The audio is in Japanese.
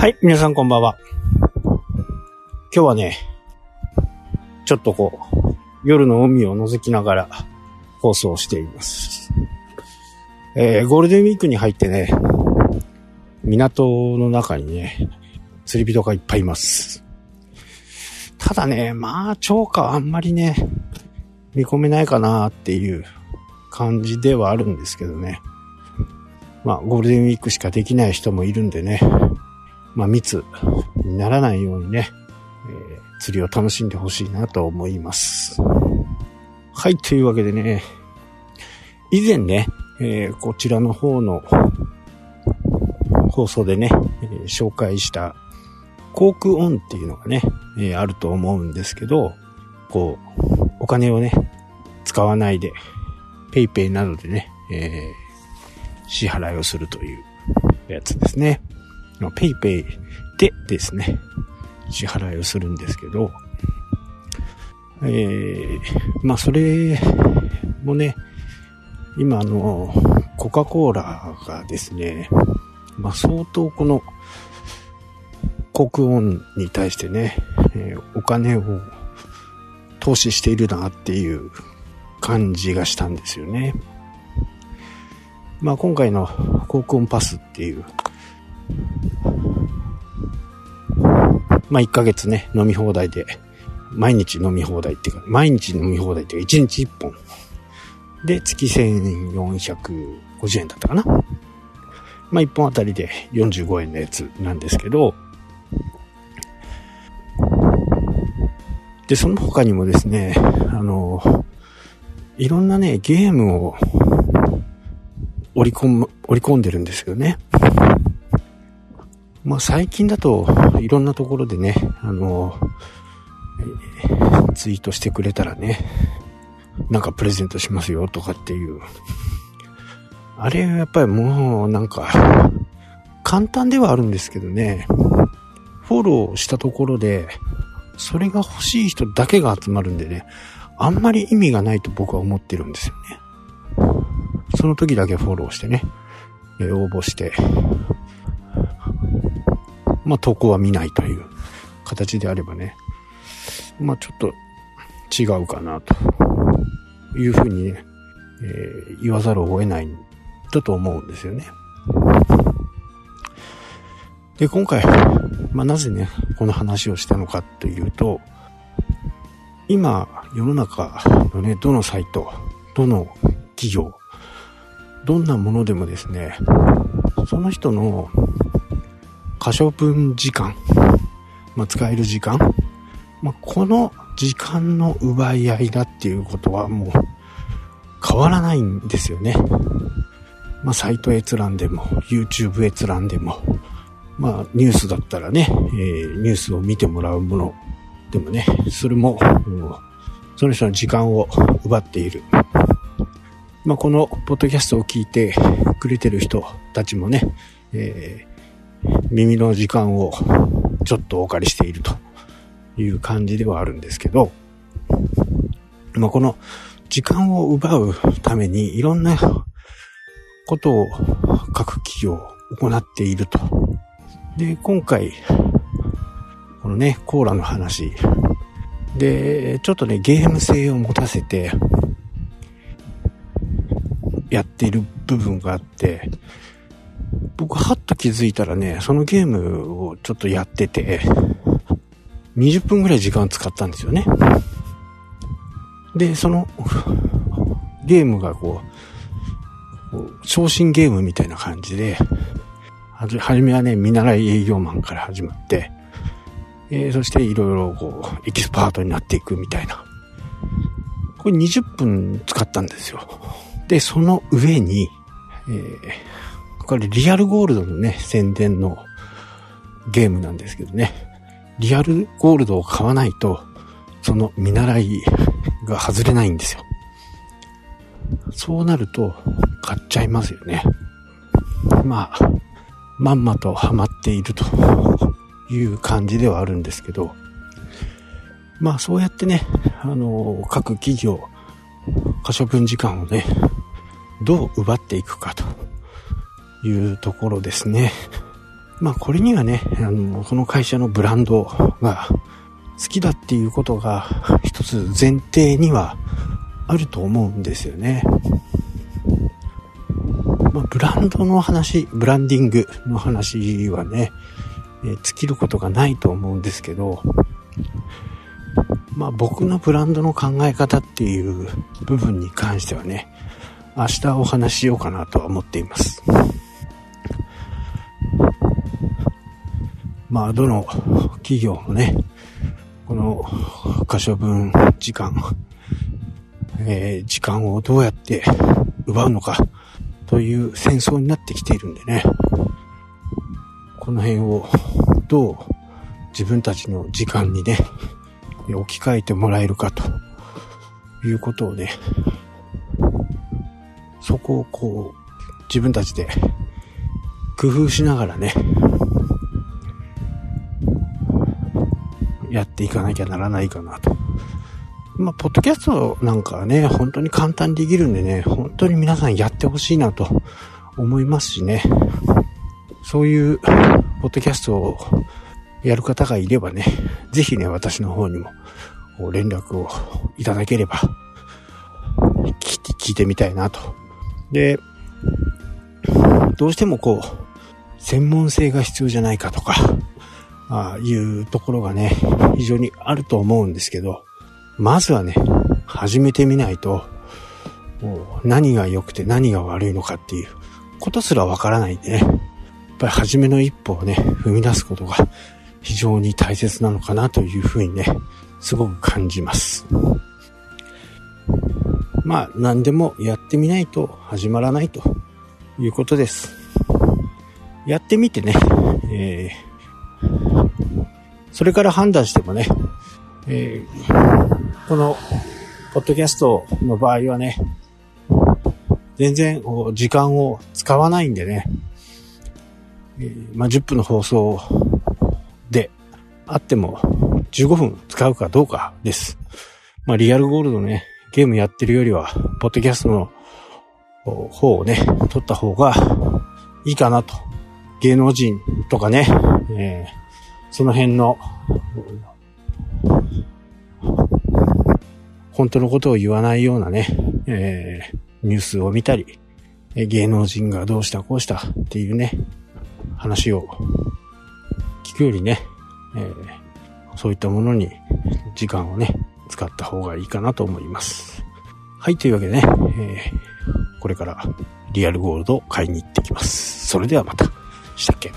はい、皆さんこんばんは。今日はね、ちょっとこう、夜の海を覗きながら放送しています。えー、ゴールデンウィークに入ってね、港の中にね、釣り人がいっぱいいます。ただね、まあ、超過はあんまりね、見込めないかなっていう感じではあるんですけどね。まあ、ゴールデンウィークしかできない人もいるんでね、まあ、密にならないようにね、えー釣りを楽しんでほしいなと思います。はい、というわけでね、以前ね、えーこちらの方の放送でね、えー紹介した航空オンっていうのがね、えあると思うんですけど、こう、お金をね、使わないで、ペイペイなどでね、え支払いをするというやつですね。まあペイペイでですね、支払いをするんですけど、えー、まあそれもね、今あの、コカ・コーラがですね、まあ相当この、航空音に対してね、えーお金を投資しているなっていう感じがしたんですよね。まあ今回の航空音パスっていう、まあ1ヶ月ね、飲み放題で、毎日飲み放題っていうか、毎日飲み放題っていうか、1日1本。で、月1450円だったかな。まあ1本あたりで45円のやつなんですけど、で、その他にもですね、あの、いろんなね、ゲームを織り込む、織り込んでるんですよね。まあ最近だといろんなところでね、あの、ツイートしてくれたらね、なんかプレゼントしますよとかっていう。あれはやっぱりもうなんか、簡単ではあるんですけどね、フォローしたところで、それが欲しい人だけが集まるんでね、あんまり意味がないと僕は思ってるんですよね。その時だけフォローしてね、応募して、まあ投稿は見ないという形であればね、まあちょっと違うかなというふうにね、えー言わざるを得ないんだと思うんですよね。で、今回、まあなぜね、この話をしたのかというと、今、世の中のね、どのサイト、どの企業、どんなものでもですね、その人の可処分時間、まあ、使える時間、まあ、この時間の奪い合いだっていうことはもう変わらないんですよね。まあ、サイト閲覧でも、YouTube 閲覧でも、まあ、ニュースだったらね、えーニュースを見てもらうものでもね、それも、その人の時間を奪っている。まあ、このポッドキャストを聞いてくれてる人たちもね、えー耳の時間をちょっとお借りしているという感じではあるんですけど、まあ、この時間を奪うためにいろんなことを各企業行っていると。で、今回、このね、コーラの話。で、ちょっとね、ゲーム性を持たせて、やっている部分があって、僕はっと気づいたらね、そのゲームをちょっとやってて、20分ぐらい時間使ったんですよね。で、その、ゲームがこう、昇進ゲームみたいな感じで、はじ、はじめはね、見習い営業マンから始まって、えーそしていろいろこう、エキスパートになっていくみたいな。これ20分使ったんですよ。で、その上に、えーこれリアルゴールドのね、宣伝のゲームなんですけどね。リアルゴールドを買わないと、その見習いが外れないんですよ。そうなると、買っちゃいますよね。まあ、まんまとハマっているという感じではあるんですけど、まあそうやってね、あの、各企業、可処分時間をね、どう奪っていくかというところですね。まあこれにはね、あの、その会社のブランドが好きだっていうことが一つ前提にはあると思うんですよね。まあ、ブランドの話、ブランディングの話はね、え、尽きることがないと思うんですけど、まあ僕のブランドの考え方っていう部分に関してはね、明日お話ししようかなとは思っています。まあどの企業もね、この可処分時間、えー、時間をどうやって奪うのかという戦争になってきているんでね、この辺をどう自分たちの時間にね、置き換えてもらえるかということをね、そこをこう自分たちで工夫しながらね、やっていかなきゃならないかなと。まあ、ポッドキャストなんかはね、本当に簡単にできるんでね、本当に皆さんやってほしいなと思いますしね。そういう、ポッドキャストをやる方がいればね、ぜひね、私の方にも連絡をいただければ、聞いてみたいなと。で、どうしてもこう、専門性が必要じゃないかとか、あいうところがね、非常にあると思うんですけど、まずはね、始めてみないと、もう何が良くて何が悪いのかっていうことすらわからないんでね、やっぱり初めの一歩をね、踏み出すことが非常に大切なのかなというふうにね、すごく感じます。まあ、何でもやってみないと始まらないということです。やってみてね、えーそれから判断してもね、えー、この、ポッドキャストの場合はね、全然時間を使わないんでね、えー、まあ、10分の放送であっても15分使うかどうかです。まあ、リアルゴールドね、ゲームやってるよりは、ポッドキャストの方をね、撮った方がいいかなと。芸能人とかね、えーその辺の、本当のことを言わないようなね、えー、ニュースを見たり、芸能人がどうしたこうしたっていうね、話を聞くよりね、えー、そういったものに時間をね、使った方がいいかなと思います。はい、というわけでね、えー、これからリアルゴールドを買いに行ってきます。それではまた。したっけ